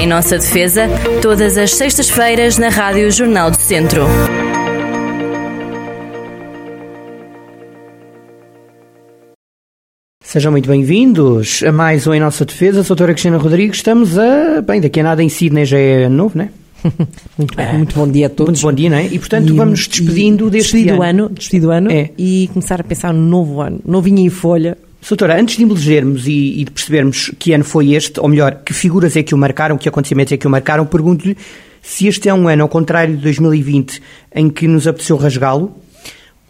Em nossa defesa, todas as sextas-feiras na Rádio Jornal do Centro. Sejam muito bem-vindos a mais um Em Nossa Defesa. Sou a doutora Cristina Rodrigues. Estamos a. Bem, daqui a nada em Sydney já é novo, não é? muito, bem, muito bom dia a todos. Muito bom dia, não é? E portanto e, vamos despedindo deste despedido ano. ano. Despedido o ano é. e começar a pensar no novo ano. Novinho em folha. Doutora, antes de elegermos e, e, de percebermos que ano foi este, ou melhor, que figuras é que o marcaram, que acontecimentos é que o marcaram, pergunto-lhe se este é um ano, ao contrário de 2020, em que nos apeteceu rasgá-lo,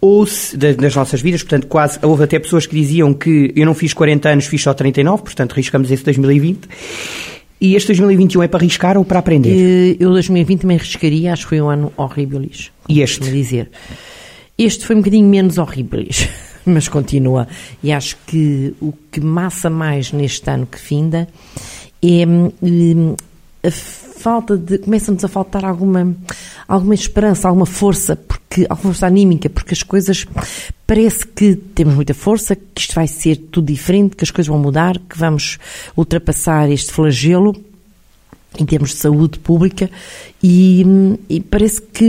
ou se, das nossas vidas, portanto, quase, houve até pessoas que diziam que eu não fiz 40 anos, fiz só 39, portanto, riscamos esse 2020. E este 2021 é para arriscar ou para aprender? Eh, eu 2020 também arriscaria, acho que foi um ano horrível. E este? dizer. Este foi um bocadinho menos horrível, mas continua. E acho que o que massa mais neste ano que finda é hum, a falta de. começa-nos a faltar alguma, alguma esperança, alguma força, porque, alguma força anímica, porque as coisas. parece que temos muita força, que isto vai ser tudo diferente, que as coisas vão mudar, que vamos ultrapassar este flagelo em termos de saúde pública e, e parece que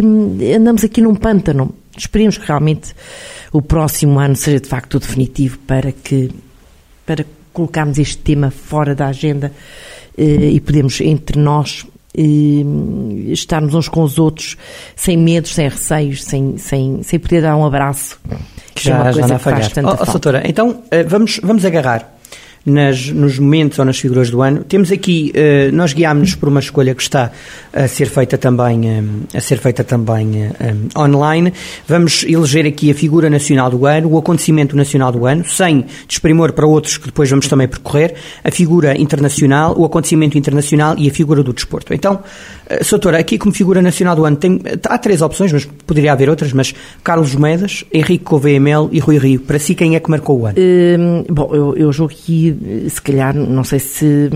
andamos aqui num pântano. Esperemos que realmente o próximo ano seja de facto definitivo para que para colocarmos este tema fora da agenda eh, e podemos entre nós estarmos uns com os outros sem medos, sem receios, sem, sem, sem poder dar um abraço. Que já, é uma coisa que faz tanta oh, oh, doutora, então eh, vamos, vamos agarrar nas, nos momentos ou nas figuras do ano. Temos aqui, uh, nós guiámos-nos por uma escolha que está a ser feita também, um, a ser feita também um, online. Vamos eleger aqui a figura nacional do ano, o acontecimento nacional do ano, sem desprimor para outros que depois vamos também percorrer, a figura internacional, o acontecimento internacional e a figura do desporto. Então, uh, Soutora, aqui como figura nacional do ano, tem, há três opções, mas poderia haver outras, mas Carlos Moedas, Henrique Gouveia Mel e Rui Rio. Para si, quem é que marcou o ano? Hum, bom, eu, eu julgo que se calhar, não sei se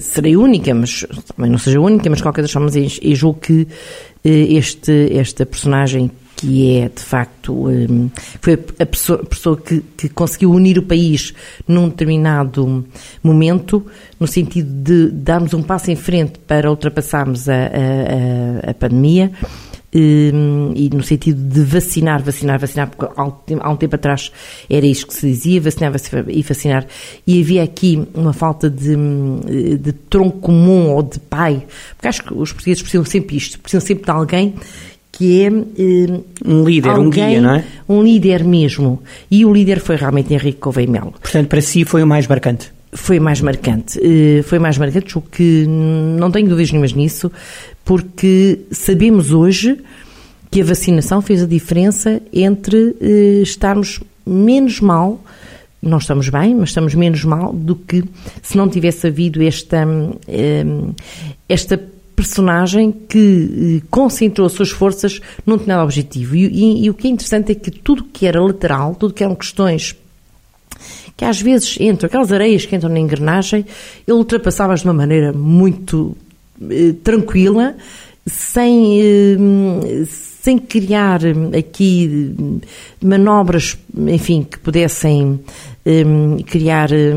serei única, mas também não seja única, mas qualquer das formas, eu julgo que eh, este, esta personagem que é de facto eh, foi a pessoa, a pessoa que, que, conseguiu unir o país num determinado momento, no sentido de darmos um passo em frente para ultrapassarmos a, a, a pandemia e no sentido de vacinar, vacinar, vacinar, porque há um tempo atrás era isto que se dizia, vacinar, vacinar e vacinar, e havia aqui uma falta de, de tronco comum ou de pai, porque acho que os portugueses precisam sempre isto, precisam sempre de alguém que é hum, um líder, alguém, um guia, não é? Um líder mesmo. E o líder foi realmente Henrique Gouveia Melo. Portanto, para si foi o mais marcante? Foi mais marcante. Eh, foi mais marcante, o que não tenho dúvidas nenhumas nisso, porque sabemos hoje que a vacinação fez a diferença entre eh, estarmos menos mal, não estamos bem, mas estamos menos mal do que se não tivesse havido esta, eh, esta personagem que concentrou as suas forças num determinado objetivo. E, e, e o que é interessante é que tudo que era lateral, tudo que eram questões que às vezes entram, aquelas areias que entram na engrenagem, ele ultrapassava-as de uma maneira muito eh, tranquila, sem, eh, sem criar aqui manobras, enfim, que pudessem eh, criar eh,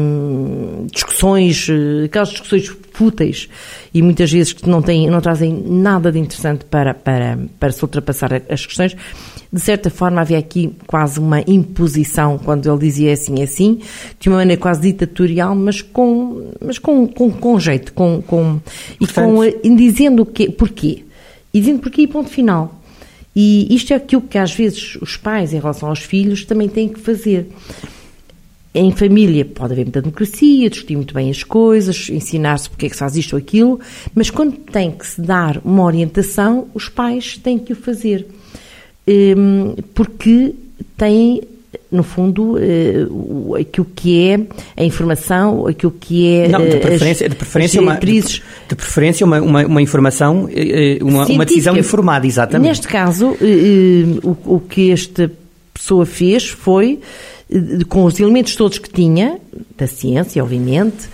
discussões, eh, aquelas discussões fúteis e muitas vezes que não, têm, não trazem nada de interessante para, para, para se ultrapassar as questões de certa forma havia aqui quase uma imposição quando ele dizia assim assim, de uma maneira quase ditatorial, mas com, mas com, com, com jeito, com, com, e com, eh, dizendo o quê, porquê. E dizendo porquê e ponto final. E isto é aquilo que às vezes os pais, em relação aos filhos, também têm que fazer. Em família pode haver muita democracia, discutir muito bem as coisas, ensinar-se porque é que se faz isto ou aquilo, mas quando tem que se dar uma orientação, os pais têm que o fazer. Hum, porque tem no fundo, uh, aquilo que é a informação, aquilo que é. Não, de preferência, de preferência, uma, de, de, preferência uma, uma, uma informação, uma, uma, decisão informada, exatamente. Neste caso, uh, o, o que esta pessoa fez foi, uh, com os elementos todos que tinha, da ciência, obviamente,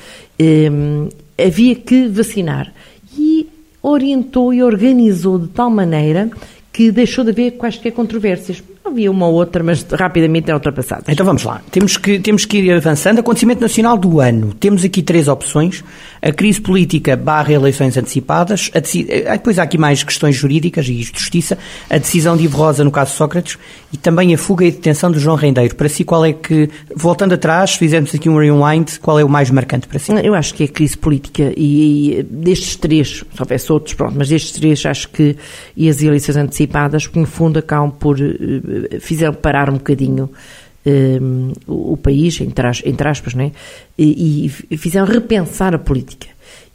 havia que vacinar. E orientou e organizou de tal maneira que deixou de haver quaisquer controvérsias. Havia uma outra, mas rapidamente é ultrapassada. Então vamos lá. Temos que, temos que ir avançando. Acontecimento nacional do ano. Temos aqui três opções. A crise política barra eleições antecipadas. Deci... Eh, depois há aqui mais questões jurídicas e justiça. A decisão de Ivo Rosa no caso Sócrates e também a fuga e detenção de João Rendeiro. Para si, qual é que, voltando atrás, fizemos aqui um rewind, qual é o mais marcante para si? Eu acho que é a crise política e, e destes três, se houvesse outros, pronto, mas destes três acho que e as eleições antecipadas, que no fundo acabam por eh, fizeram parar um bocadinho um, o, país, entre, as, entre aspas, né? E, e, fizeram repensar a política.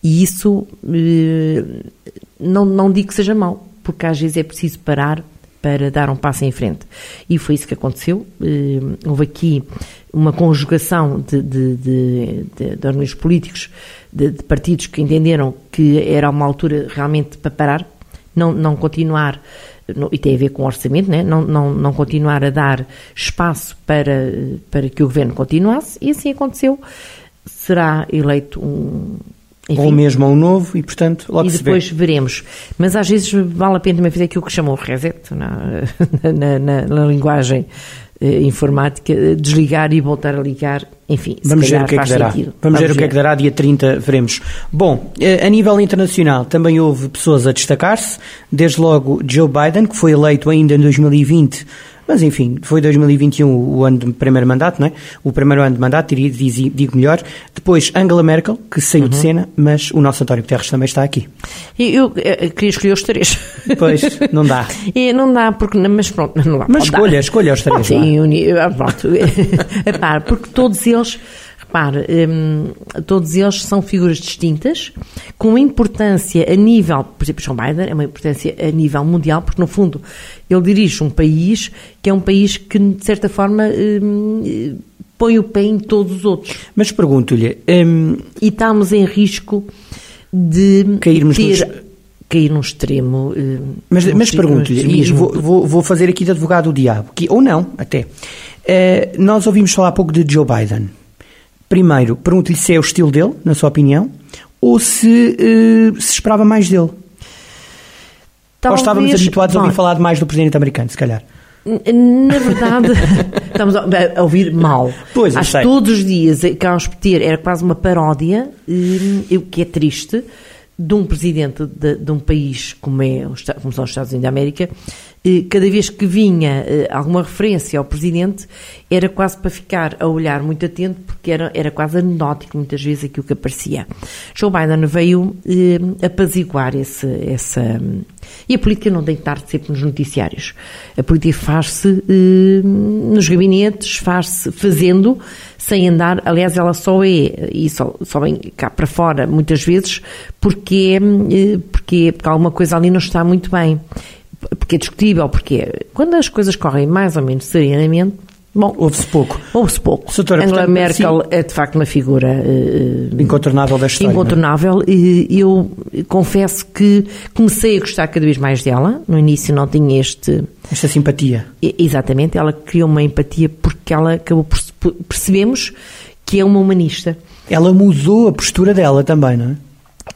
E isso uh, não, não digo que seja mau, porque às vezes é preciso parar para dar um passo em frente. E foi isso que aconteceu. Uh, houve aqui uma conjugação de, de, de, de, de organismos políticos, de, de partidos que entenderam que era uma altura realmente para parar, não, não continuar e tem a ver com o orçamento, né? não, não, não continuar a dar espaço para, para que o governo continuasse, e assim aconteceu. Será eleito um. Enfim, ou mesmo um novo, e portanto logo E depois vê. veremos. Mas às vezes vale a pena também fazer aquilo que chamam reset na, na, na, na linguagem informática, eh, desligar e voltar a ligar, enfim, Vamos ver o que é que dará. Vamos, Vamos, ver, ver o que é que dará, dia 30 veremos. Bom, eh, a nível internacional também houve pessoas a destacar-se, desde logo Joe Biden, que foi eleito ainda em 2020 mas enfim, foi 2021 o ano do primeiro mandato, não é? O primeiro ano de mandato, diria, digo melhor. Depois Angela Merkel, que saiu uhum. de cena, mas o nosso António Guterres também está aqui. Eu, eu, eu queria escolher os três. Pois, não dá. E não dá, porque, mas pronto, não dá. Mas escolha, escolha os três. Sim, uni, ah, pronto. Porque todos eles repare, um, todos eles são figuras distintas, com importância a nível, por exemplo, Biden é uma importância a nível mundial, porque no fundo ele dirige um país que é um país que, de certa forma, um, põe o pé em todos os outros. Mas pergunto-lhe... Um... E estamos em risco de Cairmos ter... Nos cair num extremo. Hum, mas, mas pergunto-lhe, vou, vou, vou, fazer aqui de advogado do diabo, que, ou não, até. Uh, nós ouvimos falar há pouco de Joe Biden. Primeiro, pergunto-lhe se é o estilo dele, na sua opinião, ou se uh, se esperava mais dele. Talvez, ou estávamos habituados a ouvir falar mais do presidente americano, se calhar. Na verdade, estamos a ouvir mal. Pois, Acho todos os dias, Carlos Peter era quase uma paródia, o que é triste, de um presidente de, de um país como, é, como são os Estados Unidos da América, cada vez que vinha eh, alguma referência ao Presidente, era quase para ficar a olhar muito atento, porque era, era quase anedótico muitas vezes aquilo que aparecia. Joe Biden veio eh, apaziguar esse, essa. E a política não tem que estar sempre nos noticiários. A política faz-se eh, nos gabinetes, faz-se fazendo, sem andar. Aliás, ela só é, e só, só vem cá para fora muitas vezes, porque, eh, porque, porque alguma coisa ali não está muito bem porque é discutível, porque quando as coisas correm mais ou menos serenamente, Bom, ouve-se pouco. Ouve-se pouco. Soutora, Angela portanto, Merkel sim. é de facto uma figura uh, incontornável da história. É? Incontornável. E eu confesso que comecei a gostar cada vez mais dela. No início não tinha este. Esta simpatia. Exatamente. Ela criou uma empatia porque ela acabou por percebemos que é uma humanista. Ela mudou a postura dela também, não é?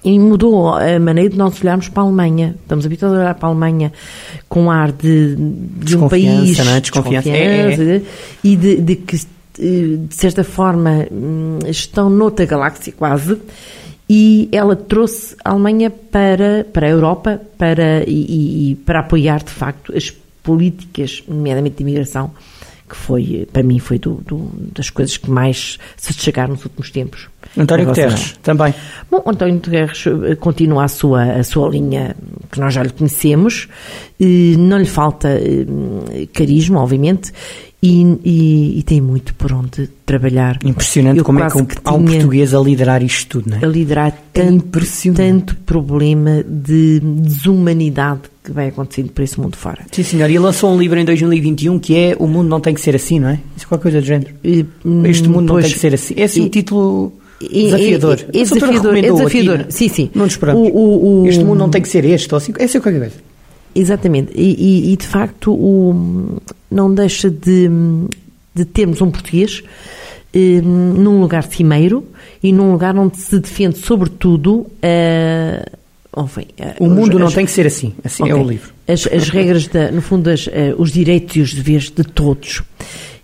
E mudou a maneira de nós olharmos para a Alemanha. Estamos habituados a olhar para a Alemanha com ar de, de um país não é? desconfiança, desconfiança é, é. e de, de, que, de certa forma, hum, estão noutra galáxia quase. E ela trouxe a Alemanha para, para a Europa para, e, e para apoiar, de facto, as políticas, nomeadamente de imigração, que foi, para mim, foi do, do, das coisas que mais se destacaram nos últimos tempos. António Guterres, também. Bom, António Guterres eh, continua a sua, a sua linha que nós já lhe conhecemos, não lhe falta eh, carisma, obviamente, e, e, e, tem muito por onde trabalhar. Impressionante Eu como é que, um, há um português a liderar isto tudo, não é? A liderar é tanto, é tanto problema de desumanidade que vai acontecendo por esse mundo fora. Sim, senhor. E lançou um livro em 2021 que é O Mundo Não Tem Que Ser Assim, não é? Isso é qualquer coisa do género. este Mundo Não Tem Que Ser Assim. É assim o título desafiador. É, é, é desafiador. É desafiador. Sim, sim. Não nos esperamos. O, o, o, este mundo não tem que ser este, ou. É assim qualquer coisa. Exatamente. E, e, e, de facto o, não deixa de, de termos um português eh, num lugar cimeiro e num lugar onde se defende sobretudo uh, enfim, o mundo as, não tem que ser assim, assim okay. é o livro. as, as regras, da, no fundo, as, os direitos e os deveres de todos.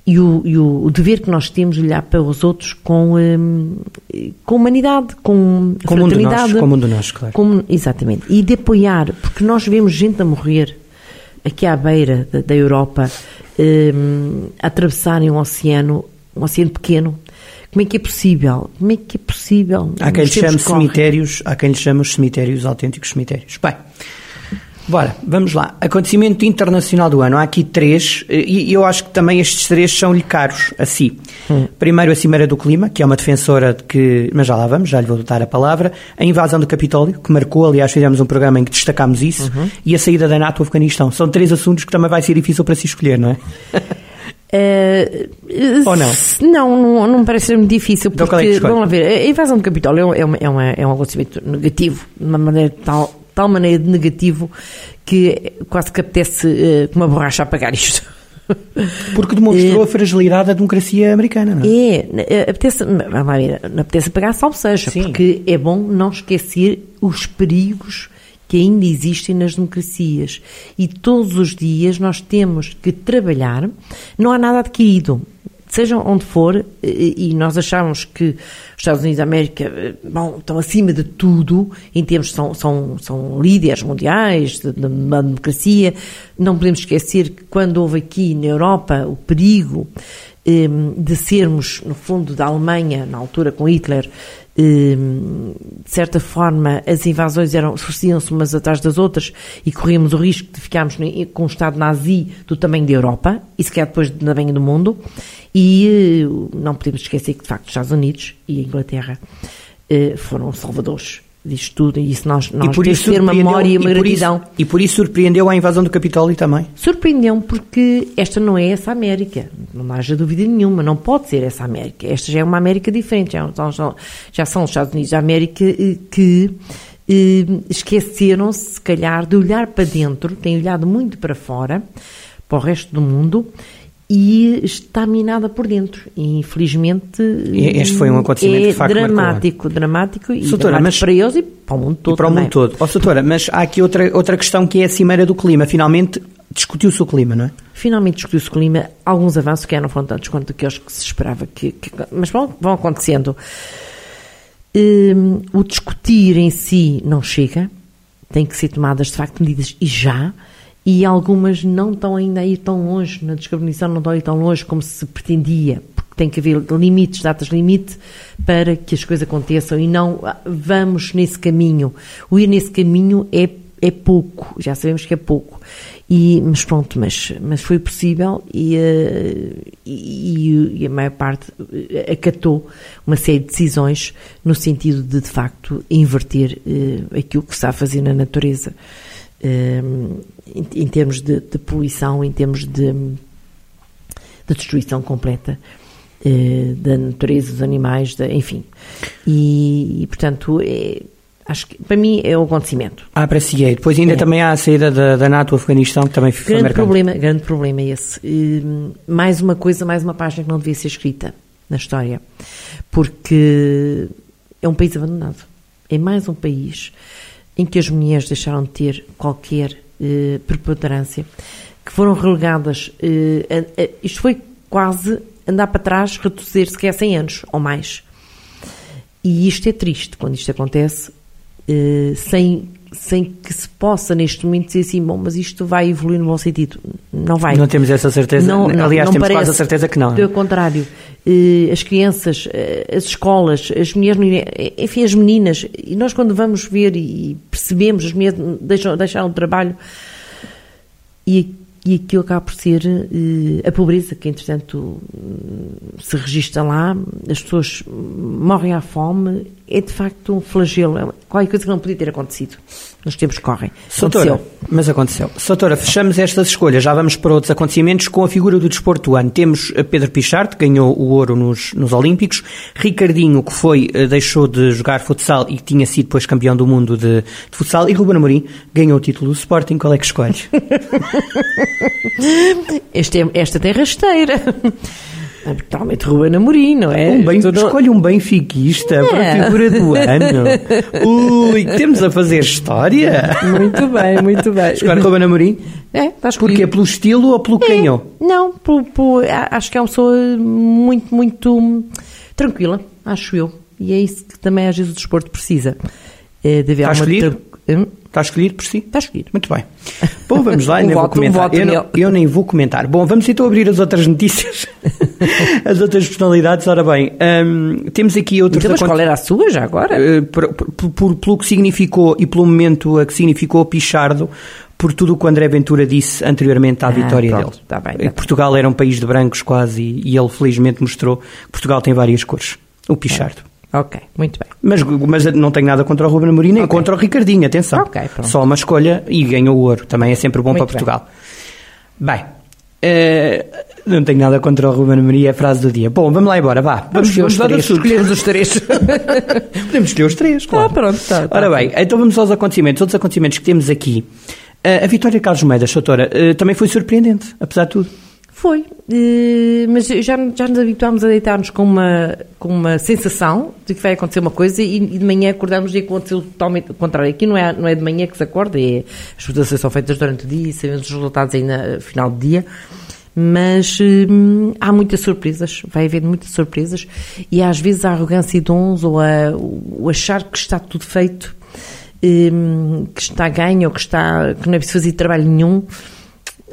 E o, e o, o, dever que nós temos de olhar para os outros com, um, com humanidade, com, com fraternidade. Com o mundo nós, claro. Com, exatamente. E de apoiar, porque nós vemos gente a morrer aqui à beira da, da Europa, um, a atravessarem um oceano, um oceano pequeno, como é que é possível? Como é que é possível? Há quem lhe chame cemitérios, há quem lhe chame os cemitérios, autênticos cemitérios. Bem, bora, vamos lá. Acontecimento internacional do ano. Há aqui três, e eu acho que também estes três são-lhe caros a si. Hum. Primeiro, a Cimeira do Clima, que é uma defensora de que. Mas já lá vamos, já lhe vou dar a palavra. A invasão do Capitólio, que marcou, aliás, fizemos um programa em que destacámos isso. Uhum. E a saída da NATO ao Afeganistão. São três assuntos que também vai ser difícil para se escolher, não é? Uh, Ou não? Não, não, não me parece ser muito difícil, então, é porque, é vamos lá ver, a invasão do Capitólio é, uma, é, uma, é um acontecimento negativo, de uma maneira tal, tal maneira de negativo que quase que apetece com uma borracha apagar isto. Porque demonstrou a fragilidade da democracia americana, não é? É, apetece, vamos lá ver, não apetece apagar, salvo seja, Sim. porque é bom não esquecer os perigos que ainda existem nas democracias. E todos os dias nós temos que trabalhar, não há nada adquirido. Seja onde for, e nós achamos que os Estados Unidos da América eh, bom, estão acima de tudo, em termos são, são, são líderes mundiais de, de, de democracia. Não podemos esquecer que quando houve aqui na Europa o perigo eh, de sermos, no fundo, da Alemanha, na altura com Hitler, de certa forma, as invasões eram sucediam-se umas atrás das outras e corríamos o risco de ficarmos com um Estado nazi do tamanho da Europa e se calhar depois do tamanho do mundo. E eh, não podemos esquecer que, de facto, os Estados Unidos e a Inglaterra eh, foram salvadores disto tudo, e isso nós, nós temos que ter memória e uma e gratidão. Isso, e por isso surpreendeu a invasão do Capitólio também? Surpreendeu-me porque esta não é essa América, não haja dúvida nenhuma, não pode ser essa América. Esta já é uma América diferente, já, já, já são os Estados Unidos da América eh, que eh, esqueceram-se, se calhar, de olhar para dentro, têm olhado muito para fora, para o resto do mundo, e está minada por dentro. E, infelizmente. Este foi um acontecimento é de facto dramático, dramático e Soutora, dramático mas, para eles e para o mundo todo. E para o mundo todo. Oh, Soutora, mas há aqui outra, outra questão que é a cimeira do clima. Finalmente discutiu-se o clima, não é? Finalmente discutiu-se o clima. Alguns avanços que não foram tantos quanto aqueles que se esperava que. que mas vão, vão acontecendo. Um, o discutir em si não chega. Tem que ser tomadas de facto medidas e já e algumas não estão ainda a ir tão longe, na descarbonização não estão a ir tão longe como se pretendia, porque tem que haver limites, datas limite, para que as coisas aconteçam e não ah, vamos nesse caminho. O ir nesse caminho é, é pouco, já sabemos que é pouco. E, mas pronto, mas, mas foi possível e, uh, e, e, a maior parte eh, acatou uma série de decisões no sentido de, de facto, inverter uh, aquilo que se está a fazer na natureza. Ehm, em, em, termos de, de, poluição, em termos de, de destruição completa uh, da natureza, dos animais, de, enfim. E, e portanto, é, acho que para mim é o acontecimento. Ah, para si é. Depois ainda é. também há a saída da, da NATO Afeganistão, que também foi grande problema Grande problema esse. Uh, mais uma coisa, mais uma página que não devia ser escrita na história. Porque é um país abandonado. É mais um país em que as mulheres deixaram de ter qualquer eh, preponderância, que foram relegadas. Eh, a, a, isto foi quase andar para trás, reduzir se quer 100 anos ou mais. E isto é triste quando isto acontece, eh, sem, sem que se possa neste momento dizer assim, bom, mas isto vai evoluir no bom sentido. Não vai. Não temos essa certeza. Não, Aliás, não temos parece, quase a certeza que não. Pelo contrário, eh, as crianças, eh, as escolas, as mulheres, enfim, as meninas, e nós quando vamos ver e percebemos, as mulheres deixam, deixaram o trabalho e, e aquilo acaba por ser eh, a pobreza que, entretanto, se registra lá, as pessoas morrem à fome, é de facto um flagelo, é qualquer coisa que não podia ter acontecido nos tempos que correm. Soutora, aconteceu. Mas aconteceu. Soutora, fechamos estas escolhas, já vamos para outros acontecimentos com a figura do desporto do ano. Temos Pedro Pichard, que ganhou o ouro nos, nos Olímpicos, Ricardinho, que foi, eh, deixou de jogar futsal e que tinha sido depois campeão do mundo de, de futsal, e Ruben Amorim ganhou o título do Sporting. Qual é que escolhes? este é, esta tem rasteira. Habitualmente Ruben Amorim, não é? Um bem. Escolhe um benfiquista é. para a figura do ano. Ui, temos a fazer história. Muito bem, muito bem. Escolhe Ruben Amorim? É, escolhido. Porquê? Pelo estilo ou pelo é, canhão? Não, por, por, acho que é uma pessoa muito, muito tranquila, acho eu. E é isso que também às vezes o desporto precisa. É de haver Está escolhido? Hum? Está escolhido por si? Está escolhido. Muito bem. Bom, vamos lá, um nem voto, vou comentar. Um eu, não, eu, nem vou comentar. Bom, vamos então abrir as outras notícias, as outras personalidades. Ora bem, um, temos aqui outros... Então, mas qual era a sua já agora? Uh, por, por, por, pelo que significou e pelo momento a que significou Pichardo, por tudo o que o André Ventura disse anteriormente à ah, vitória pronto, dele. Tá bem, tá Portugal era um país de brancos quase e, e ele felizmente mostrou que Portugal tem várias cores. O Pichardo. Ok, muito bem. Mas, mas não tenho nada contra o Ruben Amorim nem okay. contra o Ricardinho, atenção. Okay, Só uma escolha e ganhou o ouro. Também é sempre bom muito para Portugal. Bem, bem uh, não tenho nada contra o Ruben Amorim, é a frase do dia. Bom, vamos lá embora, vá. Vamos, vamos os três. Escolhemos os três. Podemos escolher os três, claro. Ah, pronto, tá, tá Ora bem, então vamos aos acontecimentos. Outros acontecimentos que temos aqui. Uh, a vitória de Carlos Moedas, doutora, uh, também foi surpreendente, apesar de tudo. Foi, mas já, já nos habituámos a deitar-nos com uma, com uma sensação de que vai acontecer uma coisa e, e de manhã acordamos e aconteceu totalmente o contrário. Aqui não é, não é de manhã que se acorda, é, as votações são feitas durante o dia e sabemos os resultados ainda no final do dia. Mas hum, há muitas surpresas, vai haver muitas surpresas e às vezes a arrogância de uns ou a, o achar que está tudo feito, hum, que está ganho ou que, está, que não é preciso fazer trabalho nenhum,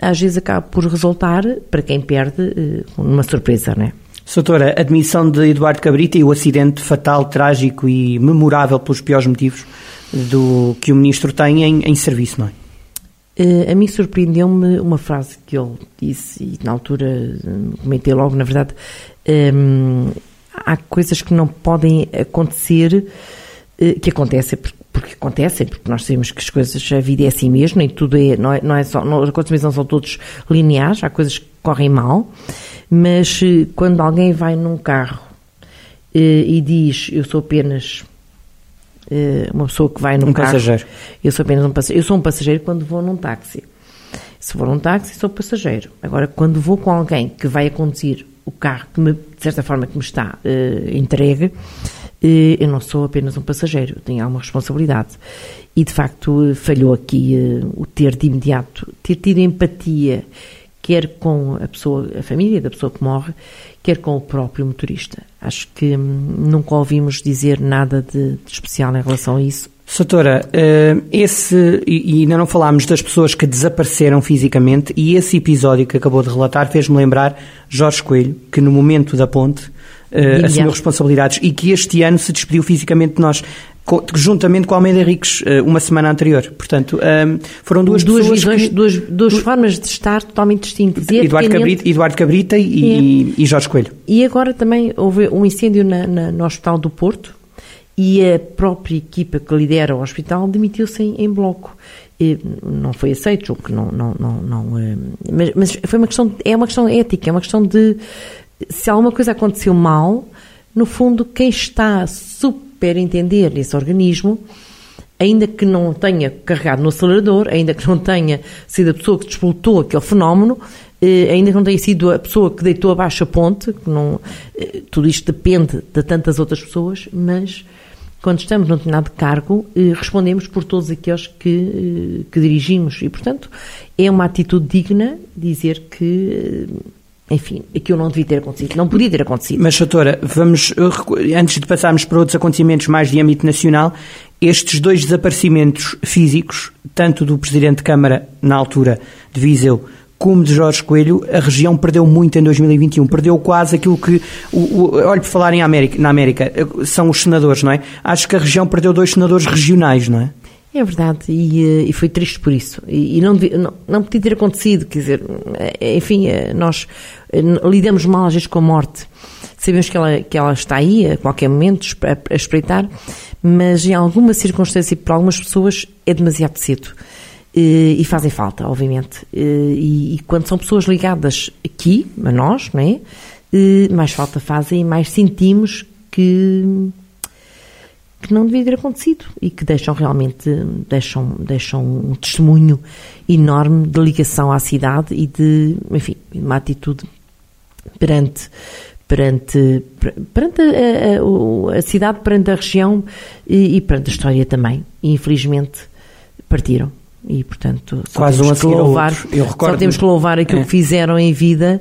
às vezes acaba por resultar, para quem perde, eh, numa surpresa, não é? Doutora, a admissão de Eduardo Cabrita e o acidente fatal, trágico e memorável pelos piores motivos do que o ministro tem em, em serviço, não é? Uh, a mim surpreendeu-me uma frase que ele disse, e na altura comentei logo, na verdade, um, há coisas que não podem acontecer, uh, que acontecem porque porque acontecem, porque nós sabemos que as coisas, a vida é assim mesmo, nem tudo é, não é, não é só, não, não são todos lineares, há coisas que correm mal, mas eh, quando alguém vai num carro eh, e diz, eu sou apenas eh, uma pessoa que vai num um carro, passageiro. eu sou apenas um passageiro, eu sou um passageiro quando vou num táxi. Se for num táxi, sou passageiro. Agora, quando vou com alguém que vai a conduzir o carro que me, de certa forma que me está uh, entregue, eu não sou apenas um passageiro, tenho alguma responsabilidade. E de facto falhou aqui uh, o ter de imediato, ter tido empatia, quer com a pessoa, a família da pessoa que morre, quer com o próprio motorista. Acho que hum, nunca ouvimos dizer nada de, de, especial em relação a isso. Soutora, uh, esse, e ainda não falámos das pessoas que desapareceram fisicamente, e esse episódio que acabou de relatar fez-me lembrar Jorge Coelho, que no momento da ponte uh, assumiu responsabilidades e que este ano se despediu fisicamente de nós juntamente com Almeida Henriques, uh, uma semana anterior. Portanto, um, ehm, foram duas, duas visões, que, duas, duas formas de estar totalmente distintas. Eduardo Cabrita, Eduardo Cabrita e, e, Jorge Coelho. E agora também houve um incêndio na, na, no Hospital do Porto e a própria equipa que lidera o hospital demitiu-se em, em, bloco. E não foi aceito, o que não, não, não, não eh, mas, mas, foi uma questão, é uma questão ética, é uma questão de se alguma coisa aconteceu mal, no fundo, quem está a super entender esse organismo, ainda que não tenha carregado no acelerador, ainda que não tenha sido a pessoa que disputou aquele fenómeno, eh, ainda que não tenha sido a pessoa que deitou abaixo a ponte, não, eh, tudo isto depende de tantas outras pessoas, mas quando estamos num determinado cargo, eh, respondemos por todos aqueles que, que dirigimos. E, portanto, é uma atitude digna dizer que enfim, aquilo não devia ter acontecido, não podia ter acontecido. Mas, doutora, vamos, antes de passarmos para outros acontecimentos mais de âmbito nacional, estes dois desaparecimentos físicos, tanto do Presidente de Câmara, na altura, de Viseu, como de Jorge Coelho, a região perdeu muito em 2021, perdeu quase aquilo que, o, o, olhe por falar em América, na América, são os senadores, não é? Acho que a região perdeu dois senadores regionais, não é? É verdade, e, eh, e, foi triste por isso. E, e não, não, não, podia ter acontecido, quer dizer, eh, enfim, eh, nós lidamos mal às vezes com a morte. Sabemos que ela, que ela está aí a qualquer momento a, a espreitar, mas em alguma circunstância, para algumas pessoas, é demasiado cedo. E, e fazem falta, obviamente. E, e, quando são pessoas ligadas aqui, a nós, não é? mais falta fazem e mais sentimos que que não devia ter acontecido e que deixam realmente deixam, deixam um testemunho enorme de ligação à cidade e de, enfim, uma atitude perante perante, perante a, a, a, cidade, perante a região e, e, perante a história também. E, infelizmente partiram. E, portanto, só Quase temos, um que louvar, só temos que louvar aquilo é. que fizeram em vida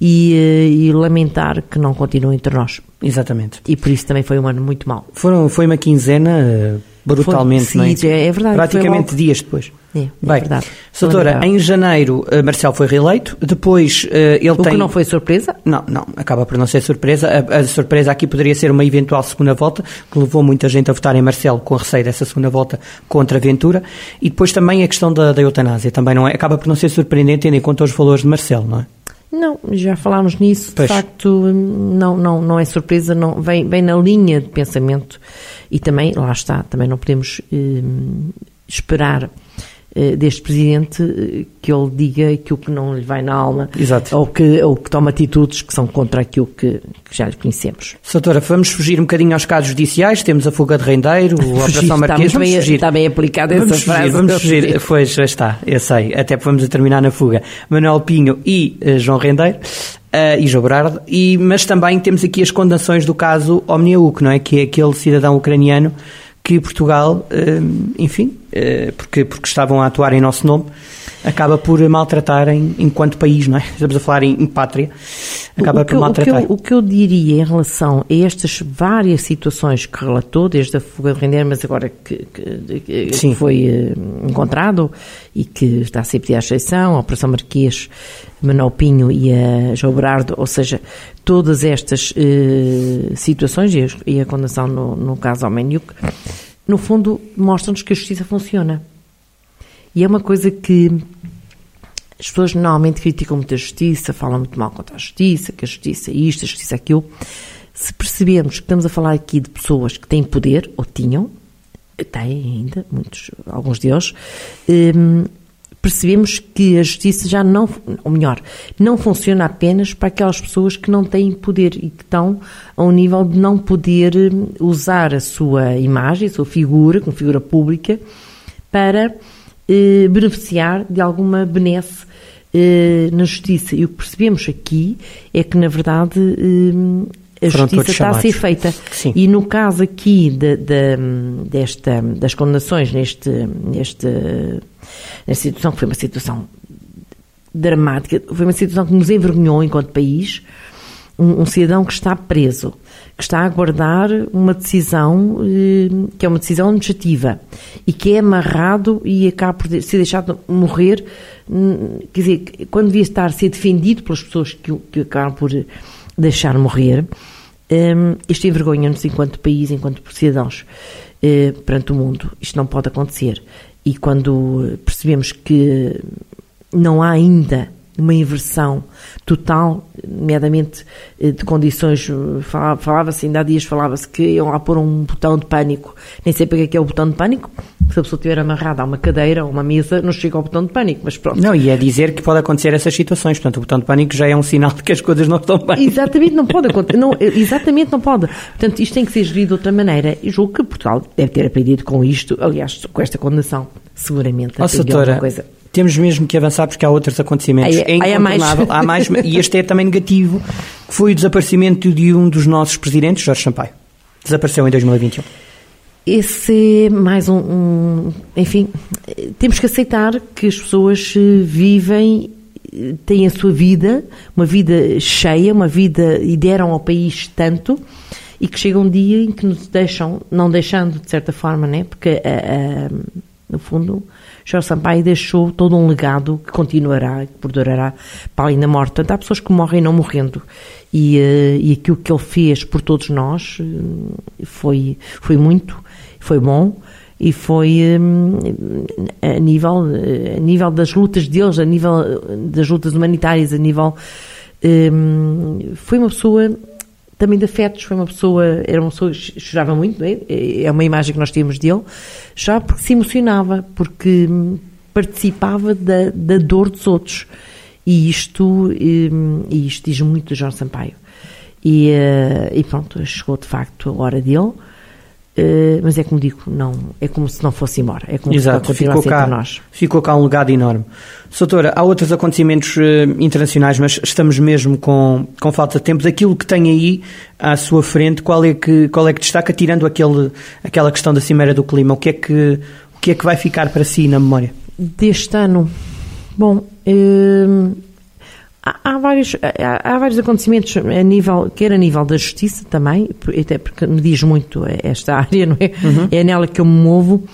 e, eh, e, lamentar que não continuam entre nós. Exatamente. E por isso também foi um ano muito mau. Foram, foi uma quinzena brutalmente, foi, sim, não é? é verdade. Praticamente dias depois. É, é Bem, verdade. Doutora, em janeiro uh, Marcelo foi reeleito, depois uh, ele o tem... O que não foi surpresa? Não, não, acaba por não ser surpresa. A, a, surpresa aqui poderia ser uma eventual segunda volta, que levou muita gente a votar em Marcelo com receio dessa segunda volta contra a Ventura, e depois também a questão da, da eutanásia, também não é, acaba por não ser surpreendente tendo em conta os valores de Marcelo, não é? Não, já falámos nisso, pois. de facto não, não, não é surpresa, não, vem, vem na linha de pensamento e também, lá está, também não podemos eh, esperar deste presidente eh, que ele diga aquilo que não lhe vai na alma Exato. Ou, que, ou que toma atitudes que são contra aquilo que, que já lhe conhecemos. Doutora, vamos fugir um bocadinho aos casos judiciais, temos a fuga de rendeiro, a Operação Marquês, está bem, fugir. Está bem aplicada essa vamos frase. Fugir, vamos fugir, pois já está, eu sei, até vamos terminar na fuga. Manuel Pinho e uh, João Rendeiro. Uh, e João Berardo, e, mas também temos aqui as condenações do caso Omniauk, não é? Que é aquele cidadão ucraniano que Portugal, hum, enfim, eh, porque, porque estavam a atuar em nosso nome, acaba por maltratarem enquanto país, não é? Estamos a falar em, em pátria, acaba o que, por maltratar. O que, eu, o que, eu, diria em relação a estas várias situações que relatou, desde a fuga de render, mas agora que, que, que foi uh, encontrado e que está a ser pedida a exceção, a Operação Marquês, Manuel Pinho e a João Berardo, ou seja, todas estas uh, situações e a, e a condenação no, no caso ao Meniuk, no fundo mostram-nos que a justiça funciona. E é uma coisa que as pessoas normalmente criticam muito a justiça, falam muito mal contra a justiça, que a justiça é isto, a justiça é aquilo. Se percebemos que estamos a falar aqui de pessoas que têm poder, ou tinham, têm ainda, muitos, alguns deles, hum, percebemos que a justiça já não, ou melhor, não funciona apenas para aquelas pessoas que não têm poder e que estão a um nível de não poder hum, usar a sua imagem, a sua figura, como figura pública, para eh, beneficiar de alguma benesse eh, na justiça. E o que percebemos aqui é que, na verdade, eh, a Foram justiça está a ser feita. Sim. E no caso aqui de, de, desta, das condenações neste, neste nesta situação, que foi uma situação dramática, foi uma situação que nos envergonhou enquanto país, um, um cidadão que está preso, que está a aguardar uma decisão eh, que é uma decisão administrativa e que é amarrado e acaba por ser deixado morrer, hum, quer dizer, quando devia estar a ser defendido pelas pessoas que, que acabam por deixar morrer, um, isto envergonha-nos enquanto país, enquanto cidadãos eh, perante o mundo. Isto não pode acontecer. E quando percebemos que não há ainda uma inversão total, nomeadamente eh, de condições, falava-se, ainda há dias falava-se que iam lá pôr um botão de pânico, nem sei para que é o botão de pânico, se a pessoa estiver amarrada a uma cadeira ou uma mesa, não chega ao botão de pânico, mas pronto. Não, e é dizer que pode acontecer essas situações, portanto o botão de pânico já é um sinal de que as coisas não estão bem. Exatamente, não pode acontecer, não, exatamente não pode. Portanto, isto tem que ser gerido de outra maneira, e julgo que Portugal deve ter aprendido com isto, aliás, com esta condenação, seguramente, oh, alguma coisa temos mesmo que avançar porque há outros acontecimentos. Aí, é incontornável. Há mais, e este é também negativo, que foi o desaparecimento de um dos nossos presidentes, Jorge Sampaio. Desapareceu em 2021. Esse é mais um, um, Enfim, temos que aceitar que as pessoas eh, vivem, têm a sua vida, uma vida cheia, uma vida. e deram ao país tanto, e que chega um dia em que nos deixam, não deixando de certa forma, né? Porque, uh, no fundo Jorge Sampaio deixou todo um legado que continuará, que perdurará para além da morte. Portanto, há pessoas que morrem não morrendo. E, uh, e aquilo que ele fez por todos nós uh, foi, foi muito, foi bom e foi um, a, nível, a nível das lutas deles, a nível das lutas humanitárias, a nível. Foi uma pessoa também de afetos, foi uma pessoa, era uma pessoa que chorava muito, é? é uma imagem que nós tínhamos dele, já porque se emocionava, porque participava da, da dor dos outros. E isto, hum, e isto diz muito de João Sampaio. E, eh, e pronto, chegou de facto a hora dele. Uh, mas é como digo, não, é como se não fosse embora, é como Exato, se ficou cá, nós. Ficou cá um legado enorme. Soutora, há outros acontecimentos uh, internacionais, mas estamos mesmo com, com falta de tempo. Daquilo que tem aí à sua frente, qual é que, qual é que destaca, tirando aquele, aquela questão da Cimeira do Clima, o que, é que, o que é que vai ficar para si na memória? Deste ano, bom, uh, Há, há, vários, há, há, vários acontecimentos a nível, quer a nível da justiça também, até porque me diz muito esta área, não é? Uhum. É nela que eu me movo.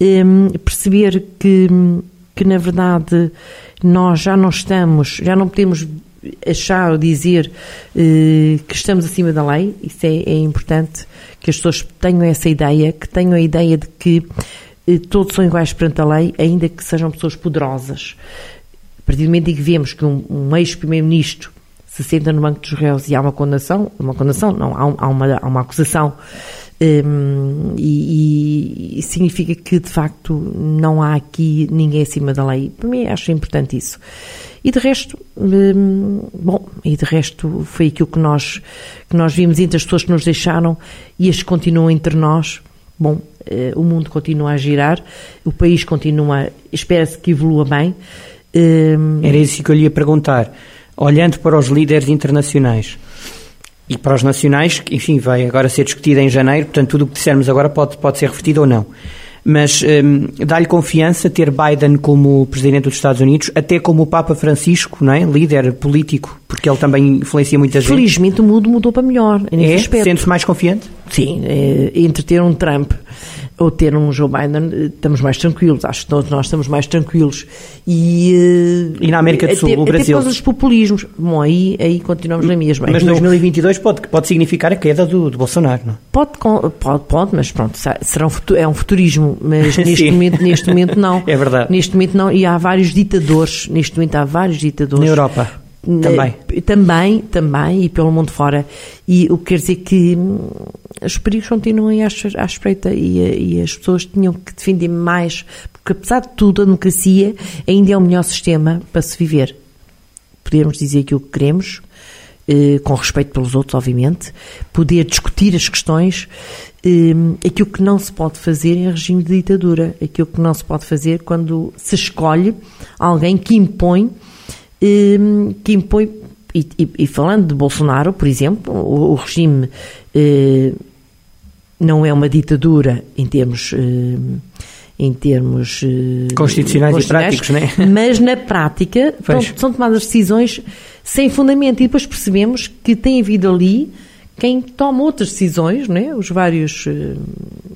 Um, perceber que, que, na verdade, nós já não estamos, já não podemos achar ou dizer uh, que estamos acima da lei. Isso é, é, importante que as pessoas tenham essa ideia, que tenham a ideia de que uh, todos são iguais perante a lei, ainda que sejam pessoas poderosas. A partir do momento em que vemos que um, um ex-primeiro-ministro se senta no banco dos réus e há uma condenação, uma condenação, não, há, há, uma, há uma acusação, um, e, e, significa que de facto não há aqui ninguém acima da lei. Para mim acho importante isso. E de resto, um, bom, e de resto foi aquilo que nós, que nós vimos entre as pessoas que nos deixaram e as que continuam entre nós. Bom, uh, o mundo continua a girar, o país continua, espera-se que evolua bem. Um... Era isso que eu lhe ia perguntar. Olhando para os líderes internacionais e para os nacionais, que, enfim, vai agora ser discutido em janeiro, portanto, tudo o que dissermos agora pode, pode ser referido ou não. Mas um, dá-lhe confiança ter Biden como presidente dos Estados Unidos, até como o Papa Francisco, não é? líder político, porque ele também influencia muita gente. Felizmente o mundo mudou para melhor. É? Sente-se mais confiante? Sim, é, entre ter um Trump ou ter um Joe Biden, eh, estamos mais tranquilos. Acho que todos nós estamos mais tranquilos. E, eh, e na América do Sul, até, o Brasil? Até os populismos. Bom, aí, aí continuamos na mesma. Mas 2022 pode, pode significar a queda do, do Bolsonaro, não? Pode, pode, pode, mas pronto, será um, é um futurismo. Mas neste, momento, neste momento não. É verdade. Neste momento não. E há vários ditadores. Neste momento há vários ditadores. Na Europa. Também. Também, também, e pelo mundo fora. E o que quer dizer que hum, os perigos continuam à, à espreita e, e, as pessoas tinham que defender mais, porque apesar de tudo, a democracia ainda é o melhor sistema para se viver. Podemos dizer aquilo que queremos, eh, com respeito pelos outros, obviamente, poder discutir as questões. Eh, aquilo que não se pode fazer em regime de ditadura, aquilo que não se pode fazer quando se escolhe alguém que impõe que impõe, e, e, e, falando de Bolsonaro, por exemplo, o, o regime eh, não é uma ditadura em termos ehm, em termos eh, constitucionais, constitucionais, e práticos, né? mas na prática são tomadas decisões sem fundamento e depois percebemos que tem havido ali quem toma outras decisões, né? os, vários, eh,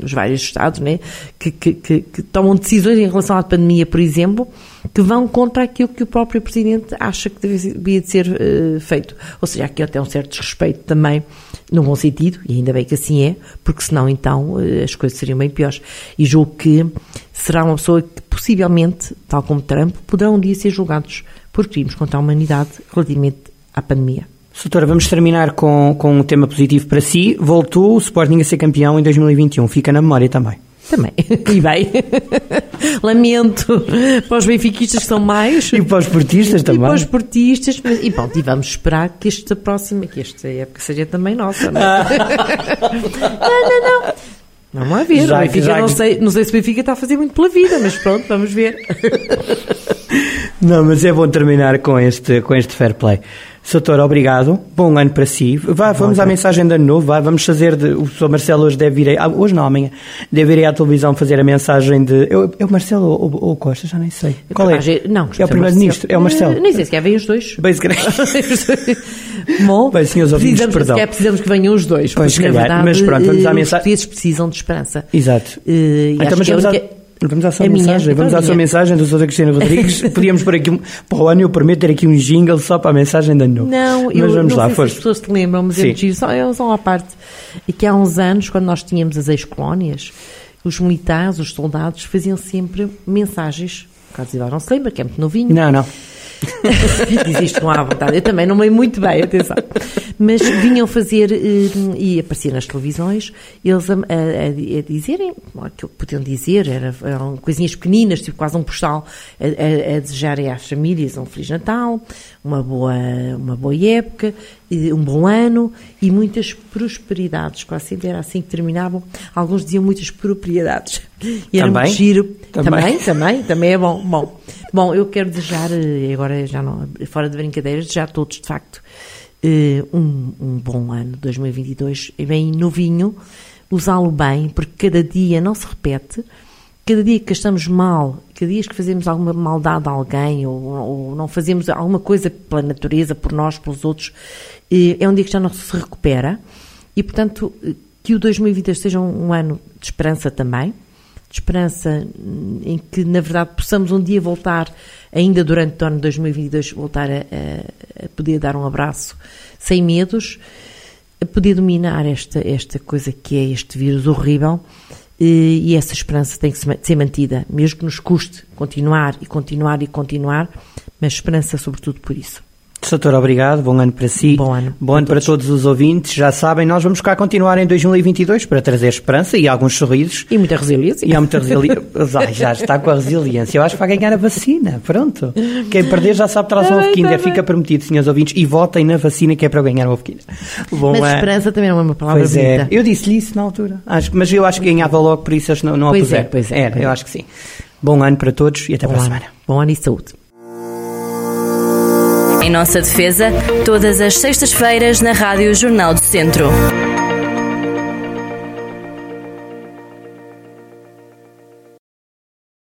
os vários Estados né? que, que, que, que, tomam decisões em relação à pandemia, por exemplo, que vão contra aquilo que o próprio Presidente acha que devia de ser uh, feito. Ou seja, aqui até um certo desrespeito também, no bom sentido, e ainda bem que assim é, porque senão então uh, as coisas seriam bem piores. E julgo que será uma pessoa que possivelmente, tal como Trump, poderá um dia ser julgados por crimes contra a humanidade relativamente à pandemia. Soutora, vamos terminar com, com um tema positivo para si. Voltou o Sporting a ser campeão em 2021. Fica na memória também. Também. E bem. Lamento para os benfiquistas que são mais. E para os portistas também. E para os portistas. Mas, e bom, e vamos esperar que esta próxima, que esta época seja também nossa, não é? não, não, não. Vamos a ver. Já, Benfica, já... Não, sei, não sei se o Benfica está a fazer muito pela vida, mas pronto, vamos ver. Não, mas é bom terminar com este, com este fair play. Soutor, obrigado. Bom ano para si. Vá, vamos à mensagem de ano novo. Vá, vamos fazer. De, o Sr. Marcelo hoje deve ir. A, hoje não, amanhã. Deve ir à televisão fazer a mensagem de. É o Marcelo ou, ou Costa? Já nem sei. Qual é? Não, é o Primeiro-Ministro. É o Marcelo. Nem sei se quer vir os dois. Bem, se quer. Bom, Bem, senhores ouvintes, precisamos, perdão. Se precisamos que venham os dois. Pois, calhar, verdade, mas pronto, vamos à mensagem. Os portugueses precisam de esperança. Exato. Uh, então, mas é vamos é única... Vamos à sua mensagem. Minha, Vamos à sua mensagem Sousa Cristina Rodrigues. Podíamos por aqui, para o ano eu prometo ter aqui um jingle só para a mensagem da novo. Não, mas eu vamos não lá, sei se as pessoas te lembram, mas Sim. eu só, eu só à parte. E que há uns anos, quando nós tínhamos as ex-colónias, os militares, os soldados, faziam sempre mensagens. Carlos Ivar não se lembra, que é muito novinho. Não, não. Diz isto com a vontade. Eu também não meio muito bem, atenção. Mas vinham fazer, e aparecia nas televisões, eles a, a, a dizerem, aquilo que podiam dizer, era, eram coisinhas pequeninas, tipo quase um postal, a, a, desejarem às famílias um Feliz Natal, uma boa, uma boa época, um bom ano e muitas prosperidades. Quase sempre era assim que terminavam. Alguns diziam muitas propriedades. E era também? giro. Também? também, também, também é bom. Bom, bom eu quero desejar, eh, agora já não, fora de brincadeiras, desejar a todos, de facto, eh, um, um bom ano 2022, bem novinho, usá-lo bem, porque cada dia não se repete. Cada dia que estamos mal, cada dia que fazemos alguma maldade a alguém ou, ou, não fazemos alguma coisa pela natureza, por nós, pelos outros, eh, é um dia que já não se recupera. E, portanto, eh, que o 2022 seja um, um ano de esperança também, de esperança hum, em que, na verdade, possamos um dia voltar, ainda durante o ano de 2022, voltar a, a, poder dar um abraço sem medos, a poder dominar esta, esta coisa que é este vírus horrível e essa esperança tem que ser mantida, mesmo que nos custe continuar e continuar e continuar, mas esperança sobretudo por isso. Doutor, obrigado. Bom ano para si. Bom ano. Bom ano para todos os ouvintes. Já sabem, nós vamos cá continuar em 2022 para trazer esperança e alguns sorrisos. E muita resiliência. E há muita resiliência. já está com a resiliência. Eu acho que vai ganhar a vacina. Pronto. Quem perder já sabe traz um ovo Kinder. Fica prometido, senhores ouvintes. E votem na vacina que é para ganhar o ovo Kinder. Bom, mas é... esperança também não é uma palavra pois é. bonita. É. Eu disse-lhe isso na altura. Acho, mas eu acho que ganhava logo, por isso não, não pois É, pois é. Era, eu acho que sim. Bom ano para todos e até Bom para a semana. Bom ano e saúde. Em nossa defesa, todas as sextas-feiras na Rádio Jornal do Centro.